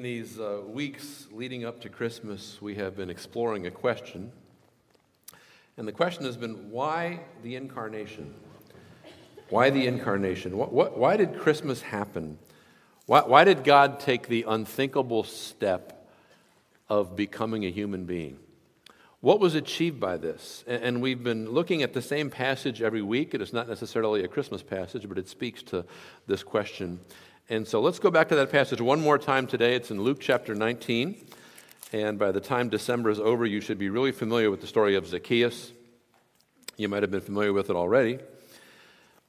In these uh, weeks leading up to Christmas, we have been exploring a question. And the question has been why the incarnation? Why the incarnation? What, what, why did Christmas happen? Why, why did God take the unthinkable step of becoming a human being? What was achieved by this? And, and we've been looking at the same passage every week. It is not necessarily a Christmas passage, but it speaks to this question. And so let's go back to that passage one more time today. It's in Luke chapter 19. And by the time December is over, you should be really familiar with the story of Zacchaeus. You might have been familiar with it already.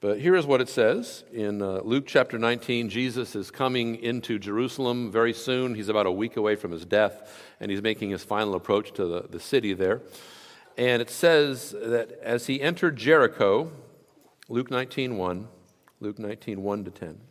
But here is what it says in uh, Luke chapter 19. Jesus is coming into Jerusalem very soon. He's about a week away from his death, and he's making his final approach to the, the city there. And it says that as he entered Jericho, Luke 19 1, Luke 19 1 to 10.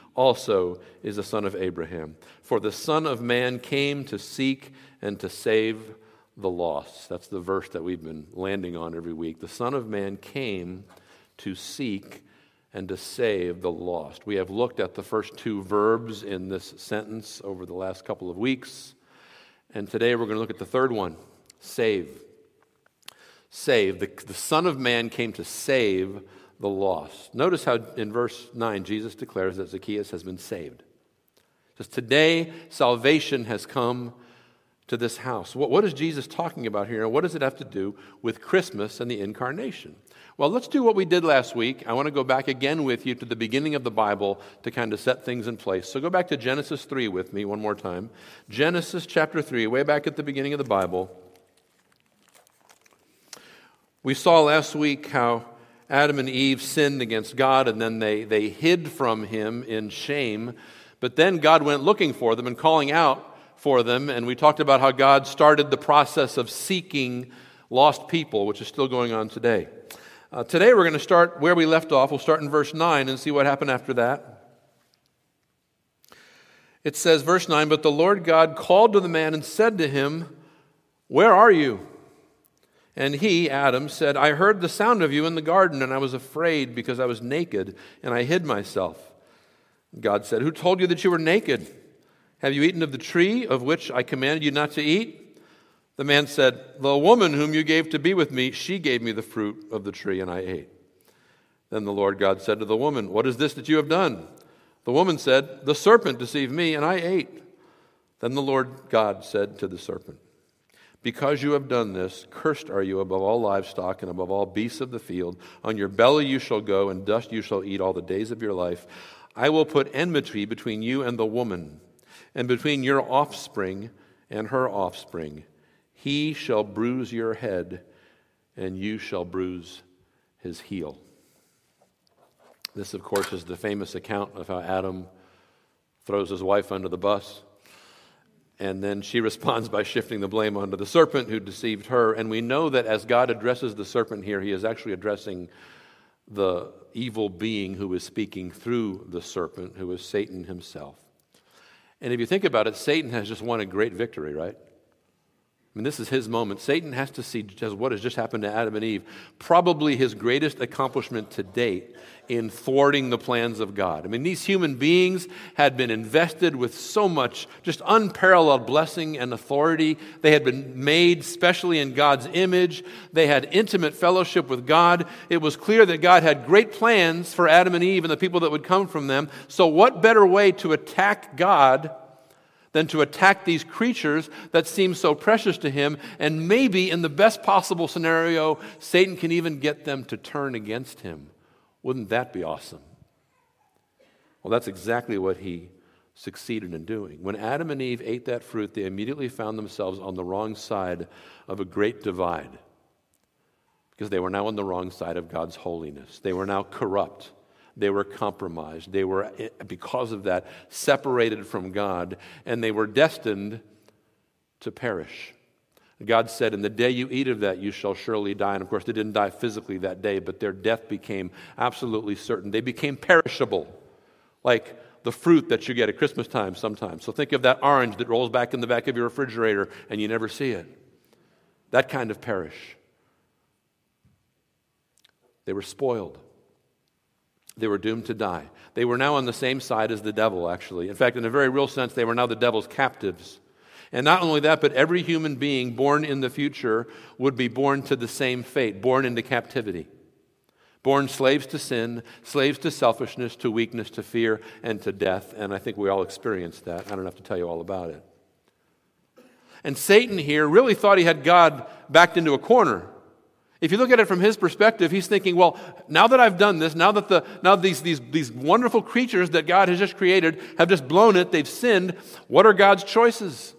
also is a son of Abraham. For the Son of Man came to seek and to save the lost. That's the verse that we've been landing on every week. The Son of Man came to seek and to save the lost. We have looked at the first two verbs in this sentence over the last couple of weeks. And today we're going to look at the third one save. Save. The, the Son of Man came to save the lost. Notice how in verse 9 Jesus declares that Zacchaeus has been saved. Says, Today salvation has come to this house. What, what is Jesus talking about here? And what does it have to do with Christmas and the incarnation? Well, let's do what we did last week. I want to go back again with you to the beginning of the Bible to kind of set things in place. So go back to Genesis 3 with me one more time. Genesis chapter 3, way back at the beginning of the Bible. We saw last week how Adam and Eve sinned against God and then they, they hid from him in shame. But then God went looking for them and calling out for them. And we talked about how God started the process of seeking lost people, which is still going on today. Uh, today we're going to start where we left off. We'll start in verse 9 and see what happened after that. It says, verse 9, But the Lord God called to the man and said to him, Where are you? And he, Adam, said, I heard the sound of you in the garden, and I was afraid because I was naked, and I hid myself. God said, Who told you that you were naked? Have you eaten of the tree of which I commanded you not to eat? The man said, The woman whom you gave to be with me, she gave me the fruit of the tree, and I ate. Then the Lord God said to the woman, What is this that you have done? The woman said, The serpent deceived me, and I ate. Then the Lord God said to the serpent, because you have done this, cursed are you above all livestock and above all beasts of the field. On your belly you shall go, and dust you shall eat all the days of your life. I will put enmity between you and the woman, and between your offspring and her offspring. He shall bruise your head, and you shall bruise his heel. This, of course, is the famous account of how Adam throws his wife under the bus and then she responds by shifting the blame onto the serpent who deceived her. And we know that as God addresses the serpent here, he is actually addressing the evil being who is speaking through the serpent, who is Satan himself. And if you think about it, Satan has just won a great victory, right? I mean, this is his moment. Satan has to see just what has just happened to Adam and Eve. Probably his greatest accomplishment to date in thwarting the plans of God. I mean, these human beings had been invested with so much just unparalleled blessing and authority. They had been made specially in God's image. They had intimate fellowship with God. It was clear that God had great plans for Adam and Eve and the people that would come from them. So, what better way to attack God than to attack these creatures that seem so precious to him. And maybe, in the best possible scenario, Satan can even get them to turn against him. Wouldn't that be awesome? Well, that's exactly what he succeeded in doing. When Adam and Eve ate that fruit, they immediately found themselves on the wrong side of a great divide because they were now on the wrong side of God's holiness. They were now corrupt. They were compromised. They were, eh, because of that, separated from God, and they were destined to perish. God said, In the day you eat of that, you shall surely die. And of course, they didn't die physically that day, but their death became absolutely certain. They became perishable, like the fruit that you get at Christmas time sometimes. So think of that orange that rolls back in the back of your refrigerator and you never see it. That kind of perish. They were spoiled. They were doomed to die. They were now on the same side as the devil, actually. In fact, in a very real sense, they were now the devil's captives. And not only that, but every human being born in the future would be born to the same fate, born into captivity. Born slaves to sin, slaves to selfishness, to weakness, to fear, and to death. And I think we all experienced that. I don't have to tell you all about it. And Satan here really thought he had God backed into a corner. If you look at it from his perspective, he's thinking, well, now that I've done this, now that the, now these, these, these wonderful creatures that God has just created have just blown it, they've sinned, what are God's choices?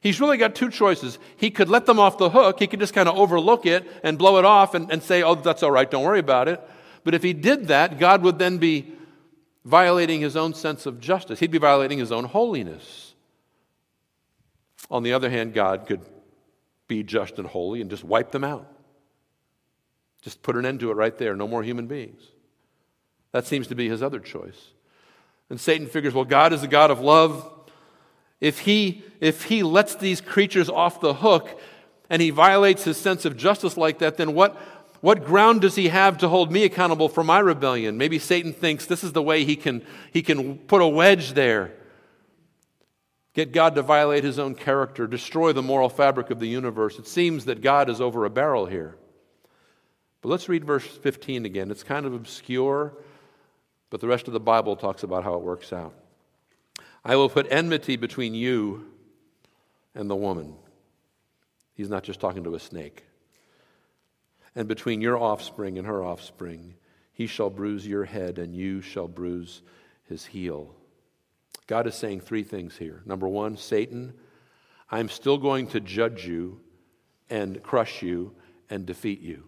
He's really got two choices. He could let them off the hook, he could just kind of overlook it and blow it off and, and say, oh, that's all right, don't worry about it. But if he did that, God would then be violating his own sense of justice. He'd be violating his own holiness. On the other hand, God could be just and holy and just wipe them out. Just put an end to it right there. No more human beings. That seems to be his other choice. And Satan figures, well, God is a God of love. If he, if he lets these creatures off the hook and he violates his sense of justice like that, then what, what ground does he have to hold me accountable for my rebellion? Maybe Satan thinks this is the way he can, he can put a wedge there. Get God to violate his own character, destroy the moral fabric of the universe. It seems that God is over a barrel here. But let's read verse 15 again. It's kind of obscure, but the rest of the Bible talks about how it works out. I will put enmity between you and the woman. He's not just talking to a snake. And between your offspring and her offspring, he shall bruise your head, and you shall bruise his heel. God is saying three things here. Number one, Satan, I'm still going to judge you and crush you and defeat you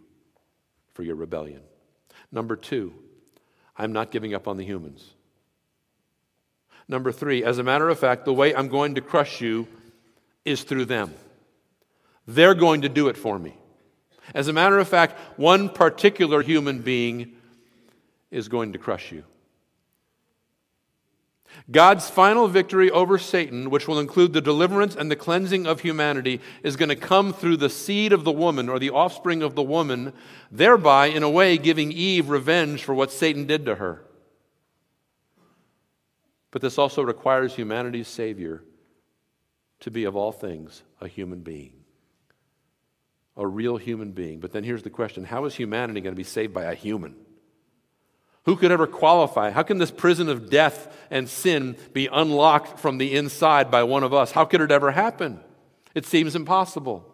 for your rebellion. Number two, I'm not giving up on the humans. Number three, as a matter of fact, the way I'm going to crush you is through them. They're going to do it for me. As a matter of fact, one particular human being is going to crush you. God's final victory over Satan, which will include the deliverance and the cleansing of humanity, is going to come through the seed of the woman or the offspring of the woman, thereby, in a way, giving Eve revenge for what Satan did to her. But this also requires humanity's Savior to be, of all things, a human being. A real human being. But then here's the question how is humanity going to be saved by a human? Who could ever qualify? How can this prison of death and sin be unlocked from the inside by one of us? How could it ever happen? It seems impossible.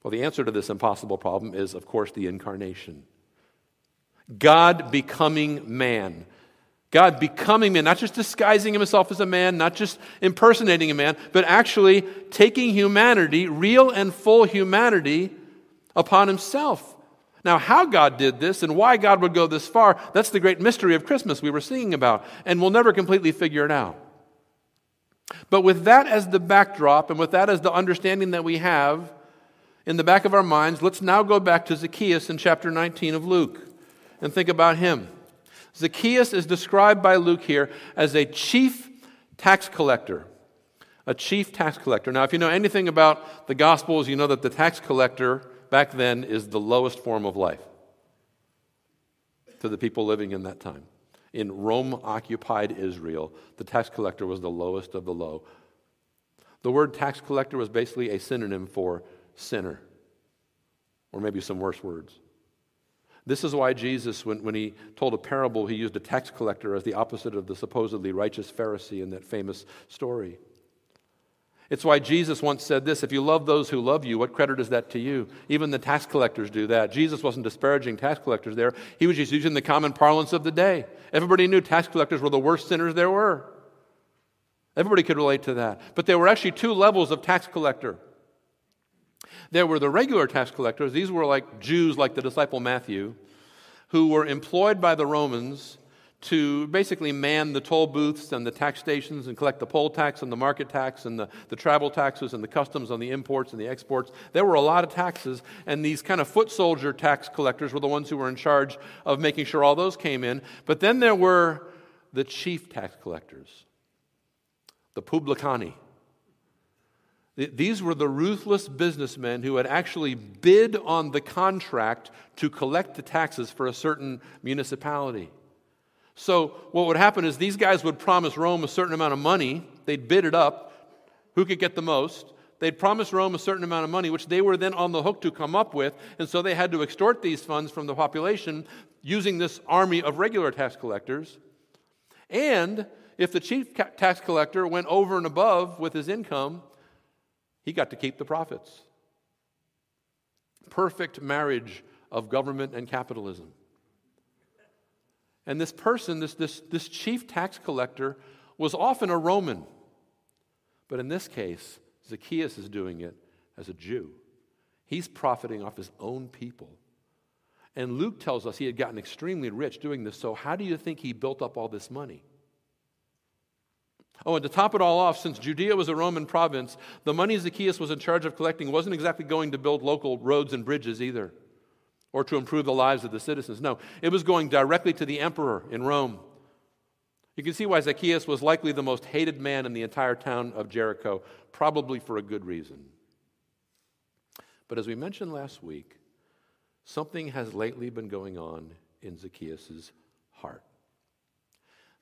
Well, the answer to this impossible problem is, of course, the incarnation. God becoming man. God becoming man, not just disguising himself as a man, not just impersonating a man, but actually taking humanity, real and full humanity, upon himself. Now, how God did this and why God would go this far, that's the great mystery of Christmas we were singing about, and we'll never completely figure it out. But with that as the backdrop and with that as the understanding that we have in the back of our minds, let's now go back to Zacchaeus in chapter 19 of Luke and think about him. Zacchaeus is described by Luke here as a chief tax collector. A chief tax collector. Now, if you know anything about the Gospels, you know that the tax collector back then is the lowest form of life to the people living in that time. In Rome occupied Israel, the tax collector was the lowest of the low. The word tax collector was basically a synonym for sinner, or maybe some worse words. This is why Jesus, when, when he told a parable, he used a tax collector as the opposite of the supposedly righteous Pharisee in that famous story. It's why Jesus once said this if you love those who love you, what credit is that to you? Even the tax collectors do that. Jesus wasn't disparaging tax collectors there, he was just using the common parlance of the day. Everybody knew tax collectors were the worst sinners there were. Everybody could relate to that. But there were actually two levels of tax collector. There were the regular tax collectors, these were like Jews, like the disciple Matthew, who were employed by the Romans to basically man the toll booths and the tax stations and collect the poll tax and the market tax and the, the travel taxes and the customs on the imports and the exports. There were a lot of taxes, and these kind of foot soldier tax collectors were the ones who were in charge of making sure all those came in. But then there were the chief tax collectors, the publicani. These were the ruthless businessmen who had actually bid on the contract to collect the taxes for a certain municipality. So, what would happen is these guys would promise Rome a certain amount of money. They'd bid it up. Who could get the most? They'd promise Rome a certain amount of money, which they were then on the hook to come up with. And so they had to extort these funds from the population using this army of regular tax collectors. And if the chief tax collector went over and above with his income, he got to keep the profits. Perfect marriage of government and capitalism. And this person, this, this, this chief tax collector, was often a Roman. But in this case, Zacchaeus is doing it as a Jew. He's profiting off his own people. And Luke tells us he had gotten extremely rich doing this. So, how do you think he built up all this money? Oh, and to top it all off, since Judea was a Roman province, the money Zacchaeus was in charge of collecting wasn't exactly going to build local roads and bridges either or to improve the lives of the citizens. No, it was going directly to the emperor in Rome. You can see why Zacchaeus was likely the most hated man in the entire town of Jericho, probably for a good reason. But as we mentioned last week, something has lately been going on in Zacchaeus' heart.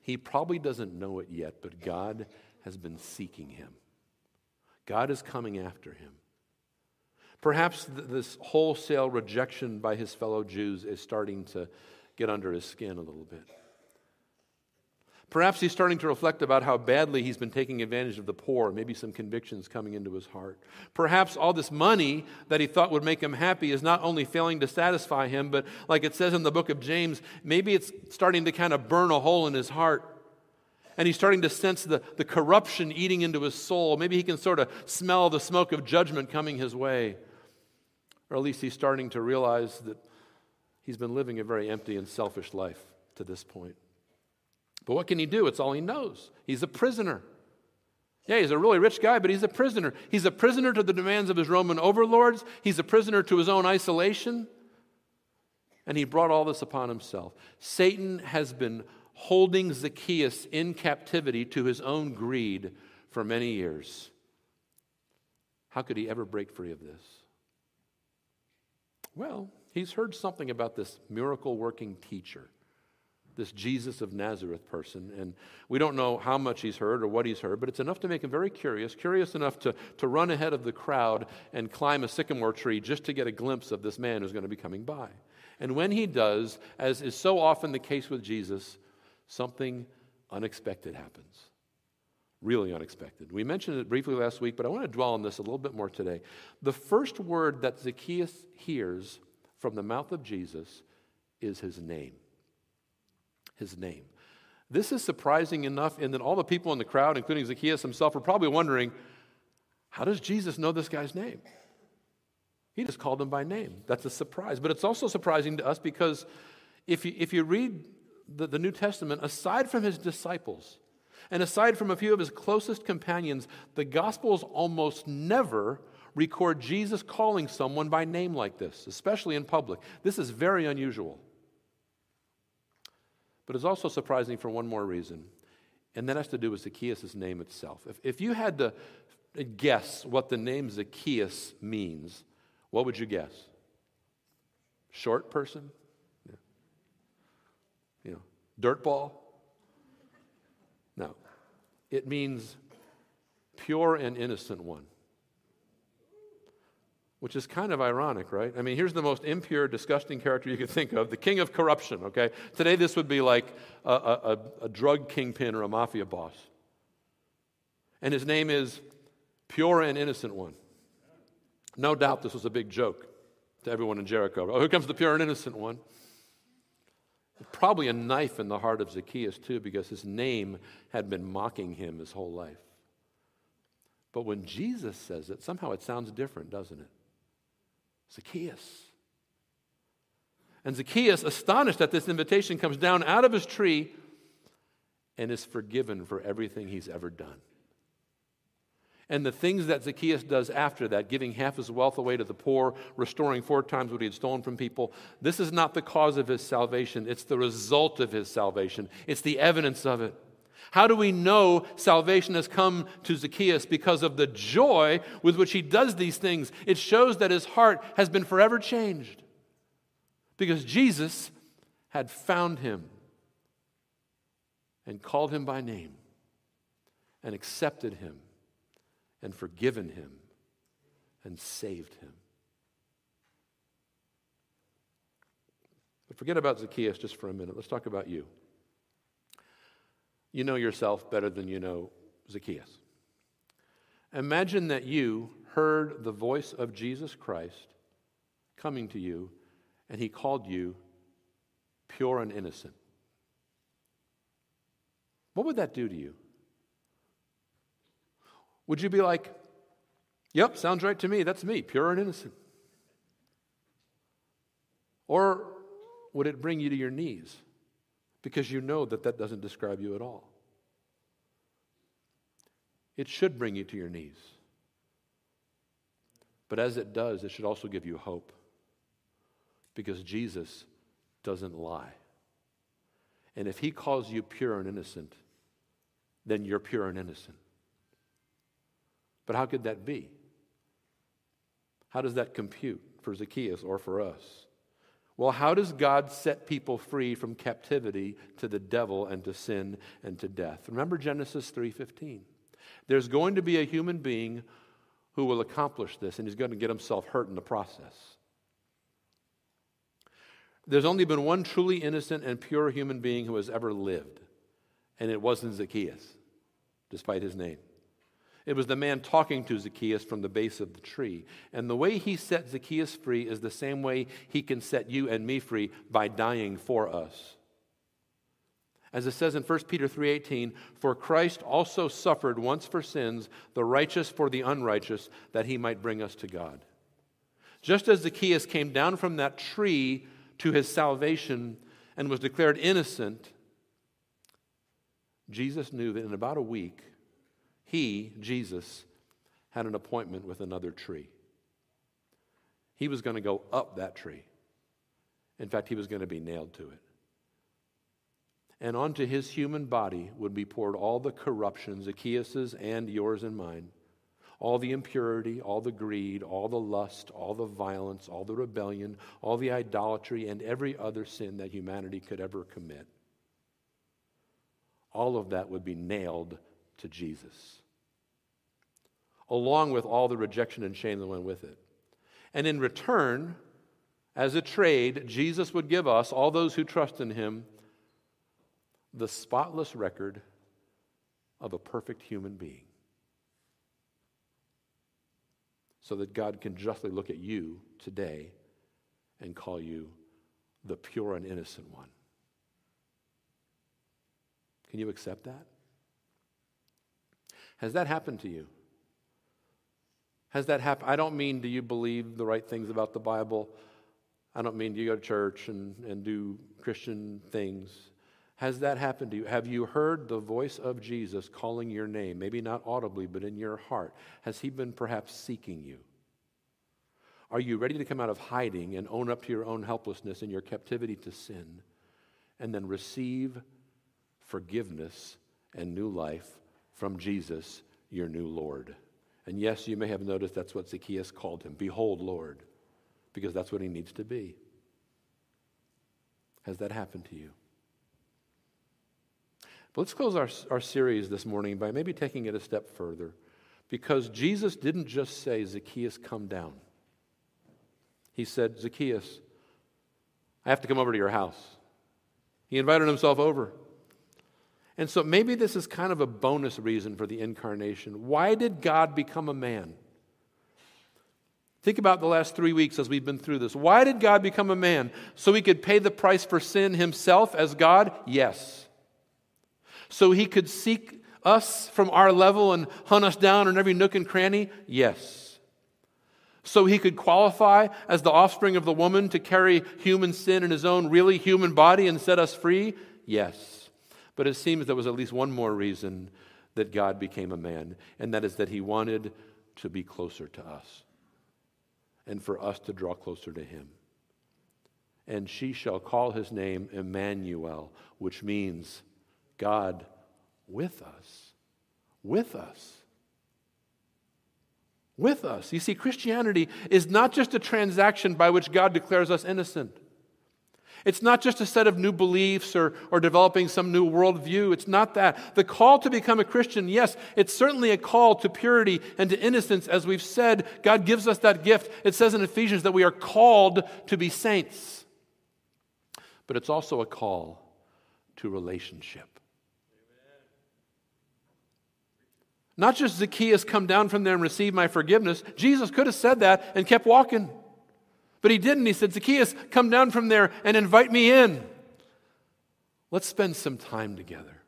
He probably doesn't know it yet, but God has been seeking him. God is coming after him. Perhaps this wholesale rejection by his fellow Jews is starting to get under his skin a little bit. Perhaps he's starting to reflect about how badly he's been taking advantage of the poor, maybe some convictions coming into his heart. Perhaps all this money that he thought would make him happy is not only failing to satisfy him, but like it says in the book of James, maybe it's starting to kind of burn a hole in his heart. And he's starting to sense the, the corruption eating into his soul. Maybe he can sort of smell the smoke of judgment coming his way. Or at least he's starting to realize that he's been living a very empty and selfish life to this point. But what can he do? It's all he knows. He's a prisoner. Yeah, he's a really rich guy, but he's a prisoner. He's a prisoner to the demands of his Roman overlords, he's a prisoner to his own isolation. And he brought all this upon himself. Satan has been holding Zacchaeus in captivity to his own greed for many years. How could he ever break free of this? Well, he's heard something about this miracle working teacher, this Jesus of Nazareth person. And we don't know how much he's heard or what he's heard, but it's enough to make him very curious, curious enough to, to run ahead of the crowd and climb a sycamore tree just to get a glimpse of this man who's going to be coming by. And when he does, as is so often the case with Jesus, something unexpected happens really unexpected. We mentioned it briefly last week, but I want to dwell on this a little bit more today. The first word that Zacchaeus hears from the mouth of Jesus is his name. His name. This is surprising enough in that all the people in the crowd, including Zacchaeus himself, are probably wondering how does Jesus know this guy's name? He just called him by name. That's a surprise. But it's also surprising to us because if you, if you read the, the New Testament, aside from his disciples, and aside from a few of his closest companions, the Gospels almost never record Jesus calling someone by name like this, especially in public. This is very unusual. But it's also surprising for one more reason, and that has to do with Zacchaeus' name itself. If, if you had to guess what the name Zacchaeus means, what would you guess? Short person? Yeah. You know, dirt ball? It means pure and innocent one. which is kind of ironic, right? I mean, here's the most impure, disgusting character you could think of the king of corruption, okay? Today, this would be like a, a, a, drug kingpin or a mafia boss. And his name is Pure and Innocent One. No doubt this was a big joke to everyone in Jericho. Oh, here comes the pure and innocent one. Probably a knife in the heart of Zacchaeus, too, because his name had been mocking him his whole life. But when Jesus says it, somehow it sounds different, doesn't it? Zacchaeus. And Zacchaeus, astonished at this invitation, comes down out of his tree and is forgiven for everything he's ever done. And the things that Zacchaeus does after that, giving half his wealth away to the poor, restoring four times what he had stolen from people, this is not the cause of his salvation. It's the result of his salvation, it's the evidence of it. How do we know salvation has come to Zacchaeus? Because of the joy with which he does these things. It shows that his heart has been forever changed. Because Jesus had found him and called him by name and accepted him and forgiven him and saved him. But forget about Zacchaeus just for a minute. Let's talk about you. You know yourself better than you know Zacchaeus. Imagine that you heard the voice of Jesus Christ coming to you, and he called you pure and innocent. What would that do to you? Would you be like, Yep, sounds right to me. That's me, pure and innocent? Or would it bring you to your knees? because you know that that doesn't describe you at all. It should bring you to your knees. But as it does, it should also give you hope because Jesus doesn't lie. And if he calls you pure and innocent, then you're pure and innocent. But how could that be? How does that compute for Zacchaeus or for us? Well, how does God set people free from captivity to the devil and to sin and to death? Remember Genesis 3:15. There's going to be a human being who will accomplish this and he's going to get himself hurt in the process. There's only been one truly innocent and pure human being who has ever lived, and it wasn't Zacchaeus, despite his name. It was the man talking to Zacchaeus from the base of the tree. And the way he set Zacchaeus free is the same way he can set you and me free by dying for us. As it says in 1 Peter 3:18, for Christ also suffered once for sins, the righteous for the unrighteous, that he might bring us to God. Just as Zacchaeus came down from that tree to his salvation and was declared innocent, Jesus knew that in about a week he, Jesus, had an appointment with another tree. He was going to go up that tree. In fact, he was going to be nailed to it. And onto his human body would be poured all the corruption, Zacchaeus's and yours and mine, all the impurity, all the greed, all the lust, all the violence, all the rebellion, all the idolatry, and every other sin that humanity could ever commit. All of that would be nailed to Jesus along with all the rejection and shame that went with it. And in return, as a trade, Jesus would give us, all those who trust in him, the spotless record of a perfect human being. So that God can justly look at you today and call you the pure and innocent one. Can you accept that? Has that happened to you? Has that happened? I don't mean do you believe the right things about the Bible? I don't mean do you go to church and, and do Christian things. Has that happened to you? Have you heard the voice of Jesus calling your name? Maybe not audibly, but in your heart. Has he been perhaps seeking you? Are you ready to come out of hiding and own up to your own helplessness and your captivity to sin and then receive forgiveness and new life from Jesus, your new Lord? And yes, you may have noticed that's what Zacchaeus called him Behold, Lord, because that's what he needs to be. Has that happened to you? But let's close our, our series this morning by maybe taking it a step further. Because Jesus didn't just say, Zacchaeus, come down. He said, Zacchaeus, I have to come over to your house. He invited himself over. And so maybe this is kind of a bonus reason for the incarnation. Why did God become a man? Think about the last three weeks as we've been through this. Why did God become a man? So he could pay the price for sin himself as God? Yes. So he could seek us from our level and hunt us down in every nook and cranny? Yes. So he could qualify as the offspring of the woman to carry human sin in his own really human body and set us free? Yes. But it seems there was at least one more reason that God became a man, and that is that he wanted to be closer to us and for us to draw closer to him. And she shall call his name Emmanuel, which means God with us. With us. With us. You see, Christianity is not just a transaction by which God declares us innocent. It's not just a set of new beliefs or, or developing some new worldview. It's not that. The call to become a Christian, yes, it's certainly a call to purity and to innocence. As we've said, God gives us that gift. It says in Ephesians that we are called to be saints. But it's also a call to relationship. Not just Zacchaeus, come down from there and receive my forgiveness. Jesus could have said that and kept walking. But he didn't. He said, Zacchaeus, come down from there and invite me in. Let's spend some time together.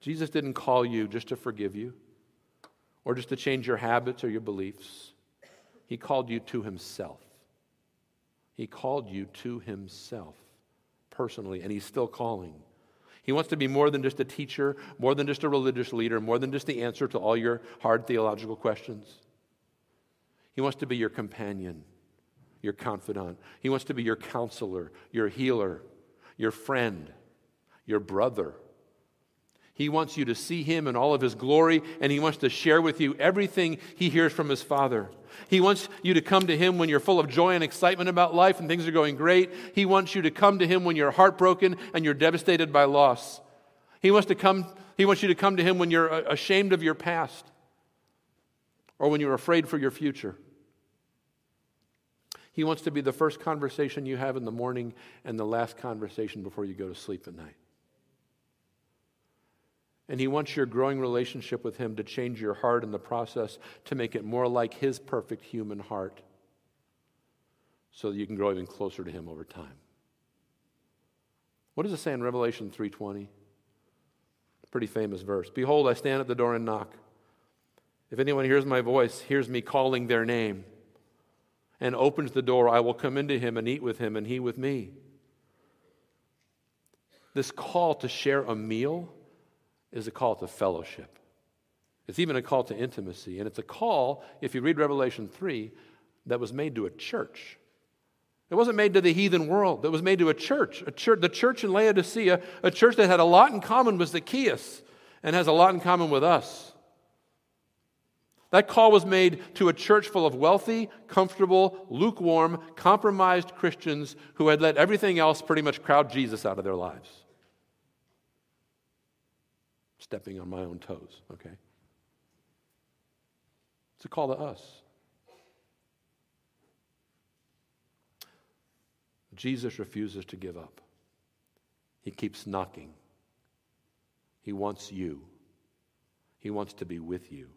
Jesus didn't call you just to forgive you or just to change your habits or your beliefs. He called you to himself. He called you to himself personally, and he's still calling. He wants to be more than just a teacher, more than just a religious leader, more than just the answer to all your hard theological questions. He wants to be your companion, your confidant. He wants to be your counselor, your healer, your friend, your brother. He wants you to see him in all of his glory, and he wants to share with you everything he hears from his Father. He wants you to come to him when you're full of joy and excitement about life and things are going great. He wants you to come to him when you're heartbroken and you're devastated by loss. He wants, to come, he wants you to come to him when you're uh, ashamed of your past or when you're afraid for your future. He wants to be the first conversation you have in the morning and the last conversation before you go to sleep at night. And He wants your growing relationship with Him to change your heart in the process to make it more like His perfect human heart so that you can grow even closer to Him over time. What does it say in Revelation 3:20? Pretty famous verse. Behold, I stand at the door and knock. If anyone hears my voice, hears me calling their name, and opens the door, I will come into him and eat with him and he with me. This call to share a meal is a call to fellowship. It's even a call to intimacy. And it's a call, if you read Revelation 3, that was made to a church. It wasn't made to the heathen world. It was made to a church, a church, the church in Laodicea, a church that had a lot in common with Zacchaeus and has a lot in common with us. That call was made to a church full of wealthy, comfortable, lukewarm, compromised Christians who had let everything else pretty much crowd Jesus out of their lives. Stepping on my own toes, okay? It's a call to us. Jesus refuses to give up. He keeps knocking. He wants you. He wants to be with you.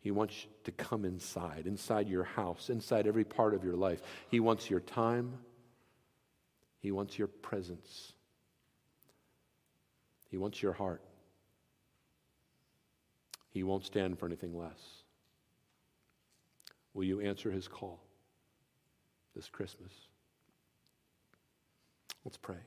He wants to come inside, inside your house, inside every part of your life. He wants your time. He wants your presence. He wants your heart. He won't stand for anything less. Will you answer his call this Christmas? Let's pray.